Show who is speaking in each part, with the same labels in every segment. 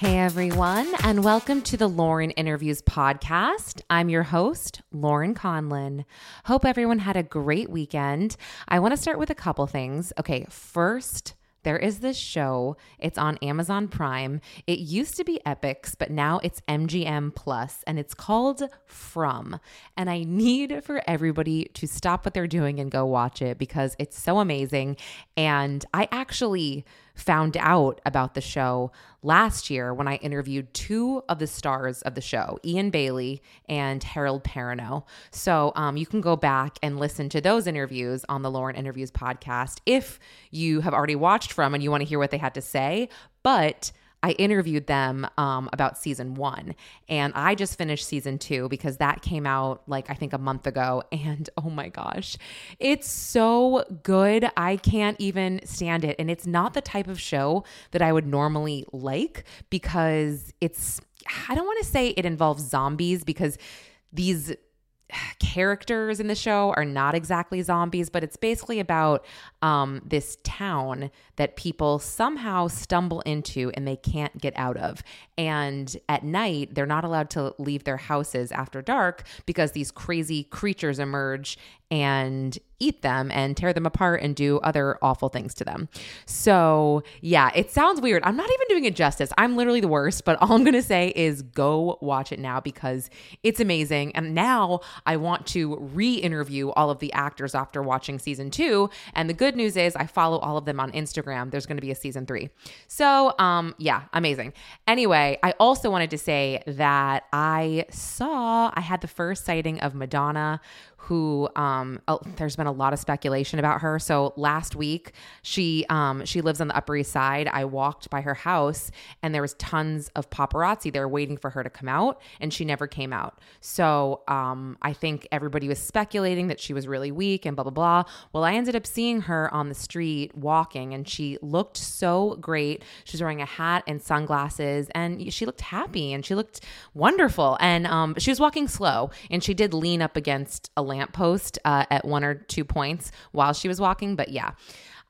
Speaker 1: Hey everyone, and welcome to the Lauren Interviews podcast. I'm your host, Lauren Conlin. Hope everyone had a great weekend. I want to start with a couple things. Okay, first, there is this show. It's on Amazon Prime. It used to be Epix, but now it's MGM Plus, and it's called From. And I need for everybody to stop what they're doing and go watch it because it's so amazing. And I actually found out about the show last year when I interviewed two of the stars of the show, Eion Bailey and Harold Perrineau. So um, you can go back and listen to those interviews on the Lauren Interviews podcast if you have already watched from and you want to hear what they had to say. But I interviewed them um, about season one, and I just finished season two because that came out like I think a month ago. And oh my gosh, it's so good. I can't even stand it. And it's not the type of show that I would normally like because it's, I don't want to say it involves zombies because these characters in the show are not exactly zombies, but it's basically about um, this town that people somehow stumble into and they can't get out of. And at night, they're not allowed to leave their houses after dark because these crazy creatures emerge and eat them and tear them apart and do other awful things to them. So, yeah, it sounds weird. I'm not even doing it justice. I'm literally the worst, but all I'm going to say is go watch it now because it's amazing. And now I want to re interview all of the actors after watching season two. And the good news is I follow all of them on Instagram. There's going to be a season three. So, um, yeah, amazing. Anyway, I also wanted to say that I saw, I had the first sighting of Madonna who um, there's been a lot of speculation about her. So last week, she um, she lives on the Upper East Side. I walked by her house, and there was tons of paparazzi there waiting for her to come out, and she never came out. So um, I think everybody was speculating that she was really weak and blah blah blah. Well, I ended up seeing her on the street walking, and she looked so great. She was wearing a hat and sunglasses, and she looked happy and she looked wonderful. And um, she was walking slow, and she did lean up against a lamppost uh, at one or two points while she was walking. But yeah,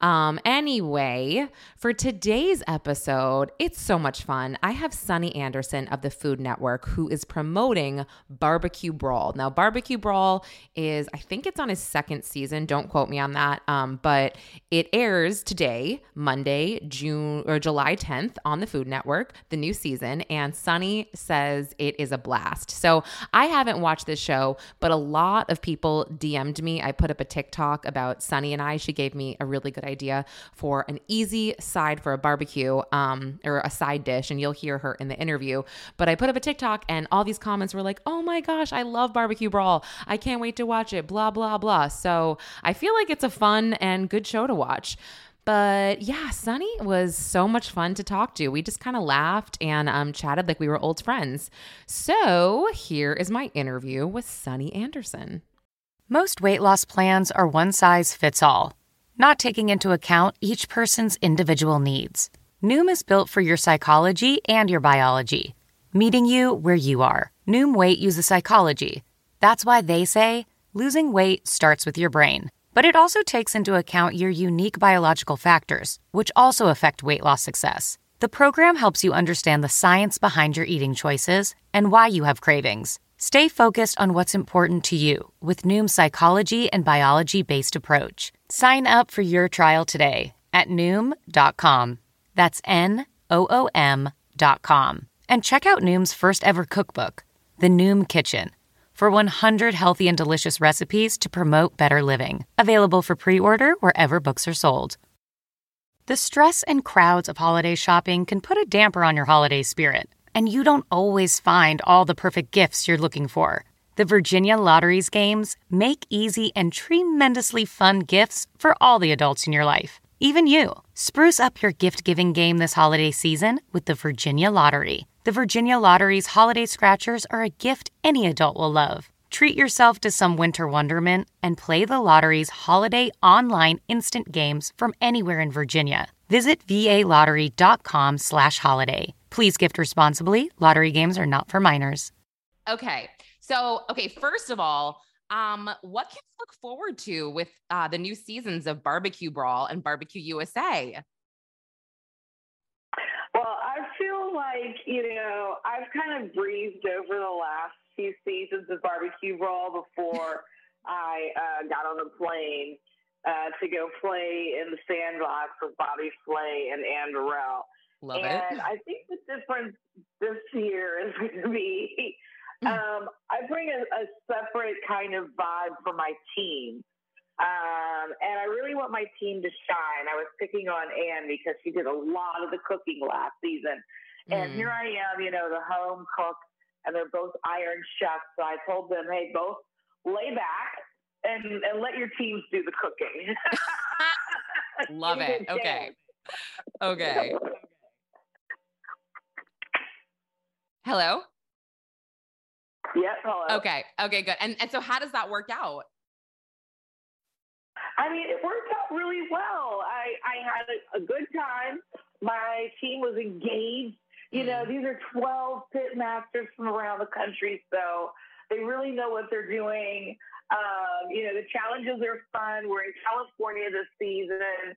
Speaker 1: um, anyway, for today's episode, it's so much fun. I have Sunny Anderson of the Food Network who is promoting Barbecue Brawl. Now, Barbecue Brawl is, I think it's on his second season. Don't quote me on that. Um, but it airs today, Monday, June or July 10th on the Food Network, the new season. And Sunny says it is a blast. So I haven't watched this show, but a lot of people DM'd me. I put up a TikTok about Sunny and I. She gave me a really good idea for an easy side for a barbecue um, or a side dish, and you'll hear her in the interview. But I put up a TikTok, and all these comments were like, oh my gosh, I love Barbecue Brawl. I can't wait to watch it, blah, blah, blah. So I feel like it's a fun and good show to watch. But yeah, Sunny was so much fun to talk to. We just kind of laughed and um, chatted like we were old friends. So here is my interview with Sunny Anderson.
Speaker 2: Most weight loss plans are one size fits all not taking into account each person's individual needs. Noom is built for your psychology and your biology, meeting you where you are. Noom Weight uses psychology. That's why they say losing weight starts with your brain. But it also takes into account your unique biological factors, which also affect weight loss success. The program helps you understand the science behind your eating choices and why you have cravings. Stay focused on what's important to you with Noom's psychology and biology based approach. Sign up for your trial today at Noom.com. That's N O O M.com. And check out Noom's first ever cookbook, The Noom Kitchen, for 100 healthy and delicious recipes to promote better living. Available for pre order wherever books are sold. The stress and crowds of holiday shopping can put a damper on your holiday spirit and you don't always find all the perfect gifts you're looking for. The Virginia Lottery's games make easy and tremendously fun gifts for all the adults in your life, even you. Spruce up your gift giving game this holiday season with the Virginia Lottery. The Virginia Lottery's holiday scratchers are a gift any adult will love. Treat yourself to some winter wonderment and play the lottery's holiday online instant games from anywhere in Virginia. Visit valottery.com/holiday. Please gift responsibly. Lottery games are not for minors.
Speaker 3: Okay. So, okay, first of all, um, what can you look forward to with uh, the new seasons of Barbecue Brawl and Barbecue USA?
Speaker 4: Well, I feel like, you know, I've kind of breezed over the last few seasons of Barbecue Brawl before I uh, got on the plane uh, to go play in the sandbox with Bobby Flay and Anne Burrell.
Speaker 3: Love
Speaker 4: and
Speaker 3: it.
Speaker 4: I think the difference this year is going to be um, I bring a, a, separate kind of vibe for my team. Um, and I really want my team to shine. I was picking on Anne because she did a lot of the cooking last season. And mm. here I am, you know, the home cook, and they're both iron chefs. So I told them, hey, both lay back and, and let your teams do the cooking.
Speaker 3: Love it. Okay. Okay. Hello?
Speaker 4: Yep. Hello.
Speaker 3: Okay. Okay, good. And and so how does that work out?
Speaker 4: I mean, it worked out really well. I, I had a, a good time. My team was engaged. You know, mm-hmm. these are 12 pit masters from around the country, so they really know what they're doing. Um, you know, the challenges are fun. We're in California this season,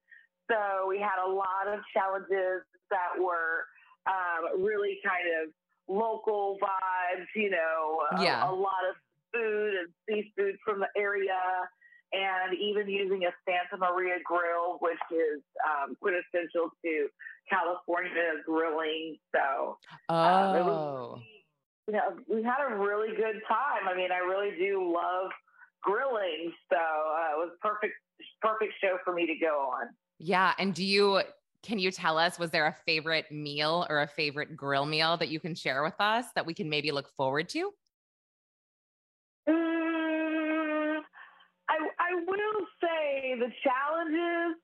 Speaker 4: so we had a lot of challenges that were um, really kind of local vibes, you know,
Speaker 3: yeah.
Speaker 4: a, a lot of food and seafood from the area and even using a Santa Maria grill, which is um, quintessential to California grilling. So,
Speaker 3: oh, uh, was,
Speaker 4: you know, we had a really good time. I mean, I really do love grilling, so uh, it was perfect, perfect show for me to go on.
Speaker 3: Yeah, and do you can you tell us was there a favorite meal or a favorite grill meal that you can share with us that we can maybe look forward to?
Speaker 4: Mm, I I will say the challenges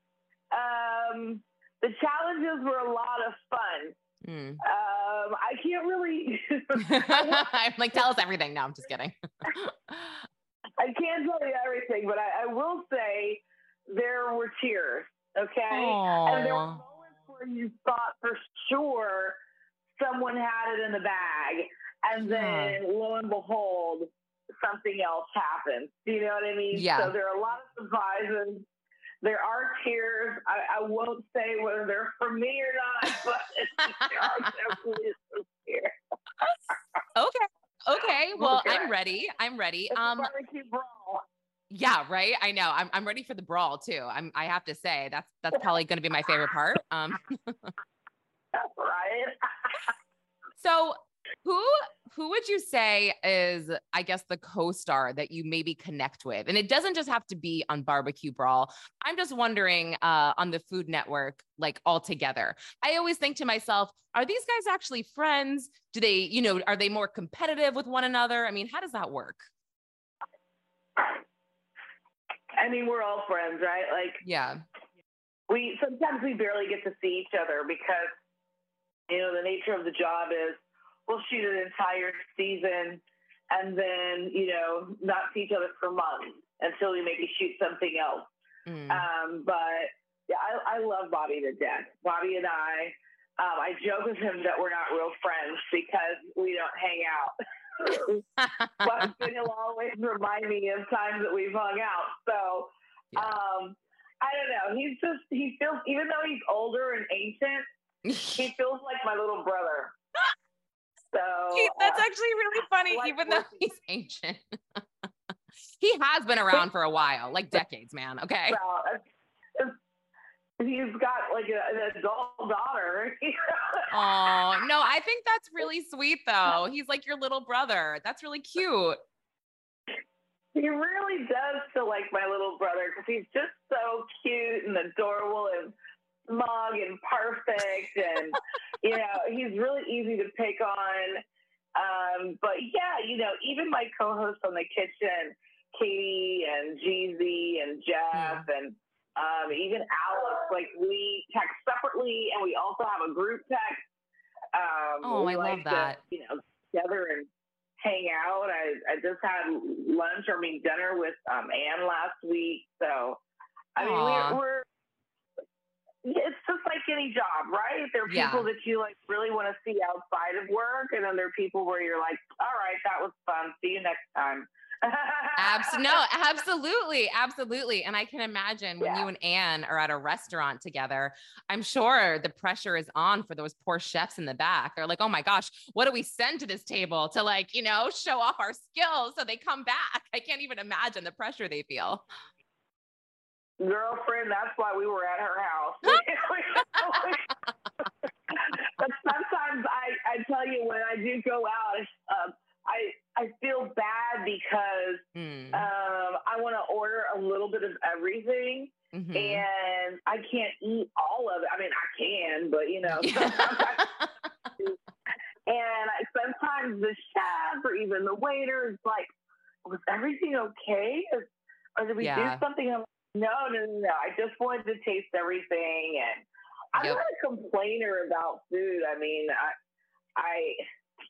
Speaker 4: um, the challenges were a lot of fun. Mm. Um, I can't really.
Speaker 3: I'm like, tell us everything. No, I'm just kidding.
Speaker 4: I can't tell you everything, but I, I will say there were tears. Okay,
Speaker 3: Aww.
Speaker 4: and there were where you thought for sure someone had it in the bag, and then yeah. lo and behold, something else happens. Do you know what I mean?
Speaker 3: Yeah.
Speaker 4: So there are a lot of surprises. There are tears. I, I won't say whether they're for me or not, but there are definitely some tears.
Speaker 3: okay. Okay. Well, okay. I'm ready. I'm ready.
Speaker 4: It's um, barbecue brawl.
Speaker 3: Yeah, right. I know. I'm I'm ready for the brawl too. I'm I have to say that's that's probably going to be my favorite part. Um
Speaker 4: That's right.
Speaker 3: so who who would you say is I guess the co-star that you maybe connect with? And it doesn't just have to be on Barbecue Brawl. I'm just wondering uh on the Food Network like all together. I always think to myself, are these guys actually friends? Do they, you know, are they more competitive with one another? I mean, how does that work?
Speaker 4: I mean, we're all friends, right? Like,
Speaker 3: yeah.
Speaker 4: We sometimes we barely get to see each other because you know the nature of the job is we'll shoot an entire season and then you know not see each other for months until we maybe shoot something else. Mm. Um, but yeah, I, I love Bobby to death. Bobby and I, um, I joke with him that we're not real friends because we don't hang out. but he'll always remind me of times that we've hung out. So, yeah. um, I don't know. He's just, he feels, even though he's older and ancient, he feels like my little brother. So
Speaker 3: he, that's uh, actually really funny, like even though he's ancient. he has been around for a while, like decades, man. Okay.
Speaker 4: Well, he's got like a, an adult daughter.
Speaker 3: oh no, I think that's really sweet though. He's like your little brother. That's really cute.
Speaker 4: He really does feel like my little brother because he's just so cute and adorable and smug and perfect, and you know he's really easy to pick on. Um, but yeah, you know, even my co-hosts on the kitchen, Katie and Jeezy and Jeff yeah. and um, even Alex, like we text separately and we also have a group text.
Speaker 3: Um, oh, I like love that.
Speaker 4: To, you know, together and hang out. I, I just had lunch or I mean dinner with um, Anne last week. So, I mean, we're, we're, it's just like any job, right? There are people yeah. that you like really want to see outside of work, and then there are people where you're like, all right, that was fun. See you next time.
Speaker 3: Abs- no, absolutely, absolutely. And I can imagine when yeah. you and Anne are at a restaurant together, I'm sure the pressure is on for those poor chefs in the back. They're like, oh my gosh, what do we send to this table to like, you know, show off our skills so they come back? I can't even imagine the pressure they feel.
Speaker 4: Girlfriend, that's why we were at her house. but sometimes I, I tell you when I do go out, uh, I I feel bad because mm. um, I want to order a little bit of everything, mm-hmm. and I can't eat all of it. I mean, I can, but you know, and I, sometimes the chef or even the waiter is like, "Was everything okay? Or did we yeah. do something?" I'm like, no, no, no, no. I just wanted to taste everything, and I'm yep. not a complainer about food. I mean, I, I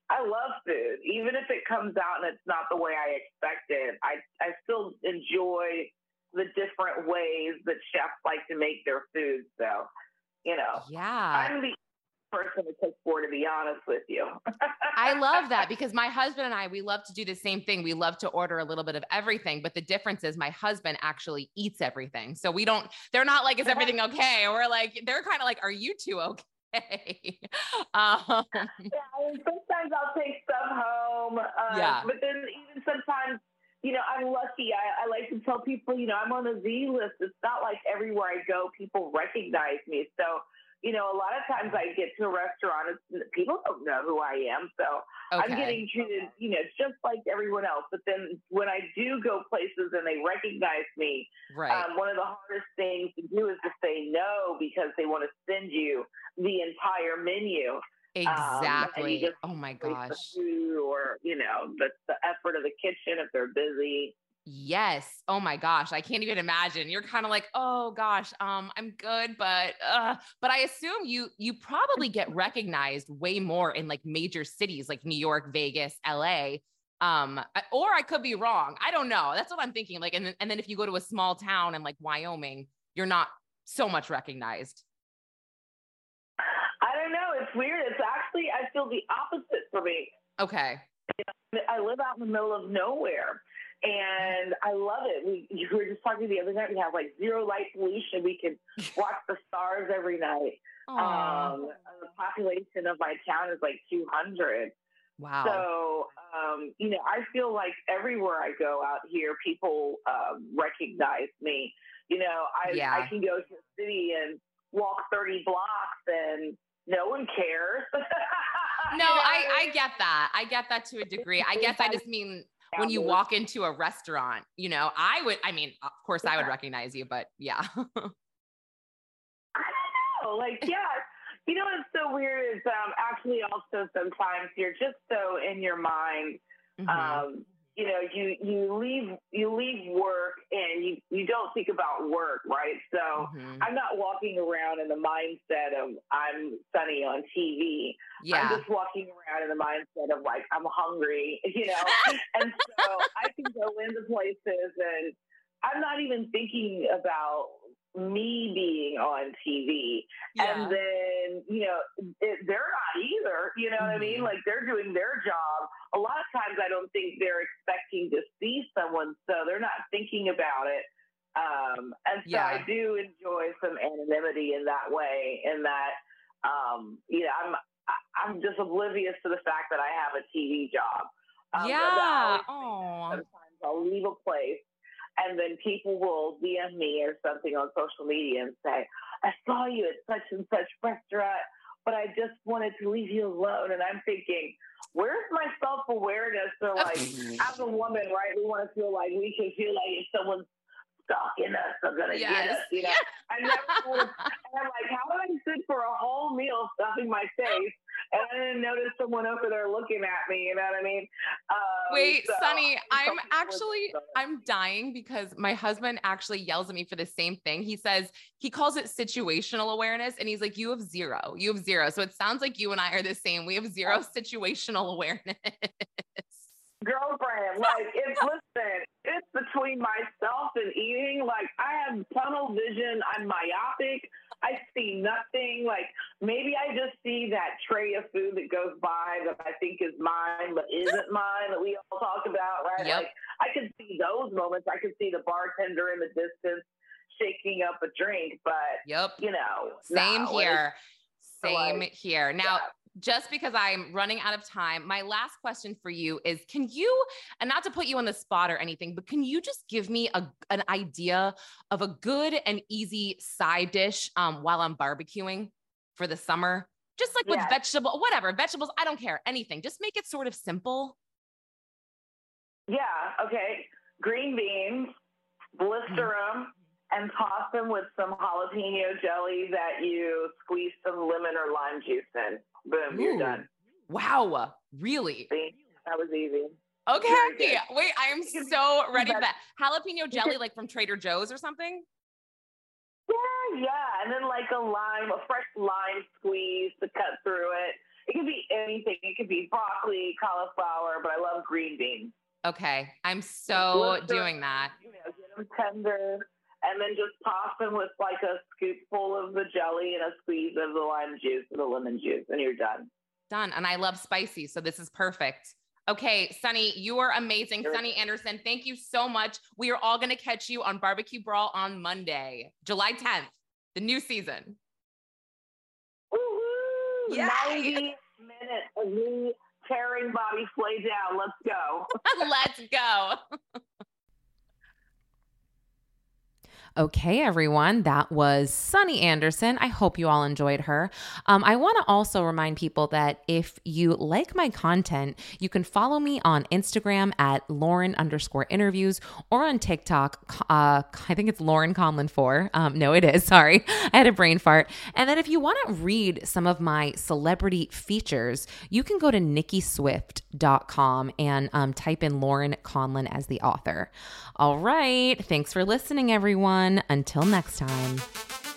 Speaker 4: I love food, even if it comes out and it's not the way I expected. I I still enjoy the different ways that chefs like to make their food. So, you know,
Speaker 3: yeah,
Speaker 4: I'm the person to cook for, to be honest with you.
Speaker 3: I love that because my husband and I, we love to do the same thing. We love to order a little bit of everything, but the difference is my husband actually eats everything. So we don't, they're not like, is everything okay? We're like, they're kind of like, are you two okay?
Speaker 4: um, yeah, I mean, sometimes I'll take stuff home. Uh, yeah. But then even sometimes, you know, I'm lucky. I, I like to tell people, you know, I'm on a Z list. It's not like everywhere I go, people recognize me. So, you know, a lot of times I get to a restaurant, people don't know who I am. So okay. I'm getting treated, you know, just like everyone else. But then when I do go places and they recognize me, right. Um, one of the hardest things to do is to say no because they want to send you the entire menu.
Speaker 3: Um, exactly. Um, oh my gosh.
Speaker 4: Or, you know, the, the effort of the kitchen if they're busy.
Speaker 3: Yes. Oh my gosh. I can't even imagine. You're kind of like, oh gosh, um, I'm good, but uh, but I assume you you probably get recognized way more in like major cities like New York, Vegas, LA. Um, or I could be wrong. I don't know. That's what I'm thinking. Like, and then, and then if you go to a small town in like Wyoming, you're not so much recognized.
Speaker 4: I know. It's weird. It's actually I feel the opposite for me.
Speaker 3: Okay.
Speaker 4: I live out in the middle of nowhere and I love it. We, we were just talking the other night. We have like zero light pollution. We can watch the stars every night. Um, the population of my town is like 200.
Speaker 3: Wow.
Speaker 4: So, um, you know, I feel like everywhere I go out here, people um, recognize me. You know, I, yeah. I can go to a city and walk 30 blocks and no one cares.
Speaker 3: no, I, I get that. I get that to a degree. I guess I just mean when you walk into a restaurant, you know, I would, I mean, of course I would recognize you, but yeah. I
Speaker 4: don't know. Like, yeah. You know what's so weird is um, actually also sometimes you're just so in your mind. Mm-hmm. You know, you you leave you leave work and you you don't think about work, right? So mm-hmm. I'm not walking around in the mindset of I'm Sunny on TV. Yeah. I'm just walking around in the mindset of like I'm hungry, you know. and so I can go into places and I'm not even thinking about me being on TV. Yeah. And then, you know, it, they're not either. You know mm-hmm. what I mean? Mm-hmm. Like they're doing their job. A lot of times I don't think they're expecting to see someone, so they're not thinking about it. Um, and so yeah. I do enjoy some anonymity in that way, in that, um, you know, I'm, I'm just oblivious to the fact that I have a TV job.
Speaker 3: Um, yeah.
Speaker 4: Sometimes I'll leave a place and then people will DM me or something on social media and say, I saw you at such and such restaurant, but I just wanted to leave you alone. And I'm thinking, where's my self awareness? So, like, as a woman, right, we want to feel like we can feel like if someone's stalking us. I'm gonna
Speaker 3: Yes.
Speaker 4: get us. You know, I never. Would, and I'm like, how did I sit for a whole meal stuffing my face, and I didn't notice someone over there looking at me? You know what I mean? Um,
Speaker 3: Wait,
Speaker 4: so
Speaker 3: Sunny, I'm
Speaker 4: felt it was
Speaker 3: actually I'm dying because my husband actually yells at me for the same thing. He says he calls it situational awareness and he's like you have zero. You have zero. So it sounds like you and I are the same. We have zero situational awareness.
Speaker 4: girlfriend. Like, it's listen, it's between myself and eating. Like, I have tunnel vision. I'm myopic. I see nothing. Like, maybe I just see that tray of food that goes by that I think is mine but isn't mine that we all talk about, right?
Speaker 3: Yep.
Speaker 4: Like, I can see those moments. I can see the bartender in the distance shaking up a drink, but
Speaker 3: yep.
Speaker 4: you know,
Speaker 3: Same
Speaker 4: no,
Speaker 3: here. Same
Speaker 4: like-
Speaker 3: here. Now,
Speaker 4: yeah.
Speaker 3: Just because I'm running out of time, my last question for you is can you, and not to put you on the spot or anything, but can you just give me a, an idea of a good and easy side dish um, while I'm barbecuing for the summer? Just like with vegetable, whatever, vegetables, I don't care, anything. Just make it sort of simple.
Speaker 4: Yeah, okay. Green beans, blister them, and toss them with some jalapeno jelly that you squeeze some lemon or lime juice in. Boom, you're done.
Speaker 3: Wow, really?
Speaker 4: See, that was easy.
Speaker 3: Okay. Wait, I am so ready for that. Jalapeno jelly, like from Trader Joe's or something?
Speaker 4: Yeah, yeah. And then like a lime, a fresh lime squeeze to cut through it. It could be anything. It could be broccoli, cauliflower, but I love green beans.
Speaker 3: Okay. I'm so doing that.
Speaker 4: You know, get them tender, and then just pop them with like a scoopful of the jelly and a squeeze of the lime juice or the lemon juice, and you're done.
Speaker 3: Done. And I love spicy. So this is perfect. Okay, Sunny, you are amazing.
Speaker 4: Sure.
Speaker 3: Sunny Anderson, thank you so much. We are all going to catch you on Barbecue Brawl on Monday, July 10th, the new season.
Speaker 4: Woohoo!
Speaker 3: Yay!
Speaker 4: 90 minutes of me tearing Bobby Flay down. Let's go.
Speaker 3: Let's go. Okay, everyone, that was Sunny Anderson. I hope you all enjoyed her. Um, I want to also remind people that if you like my content, you can follow me on Instagram at Lauren underscore interviews or on TikTok. Uh, I think it's Lauren Conlin 4. Um, no, it is. Sorry. I had a brain fart. And then if you want to read some of my celebrity features, you can go to nickiswift.com and um, type in Lauren Conlin as the author. All right. Thanks for listening, everyone. Until next time.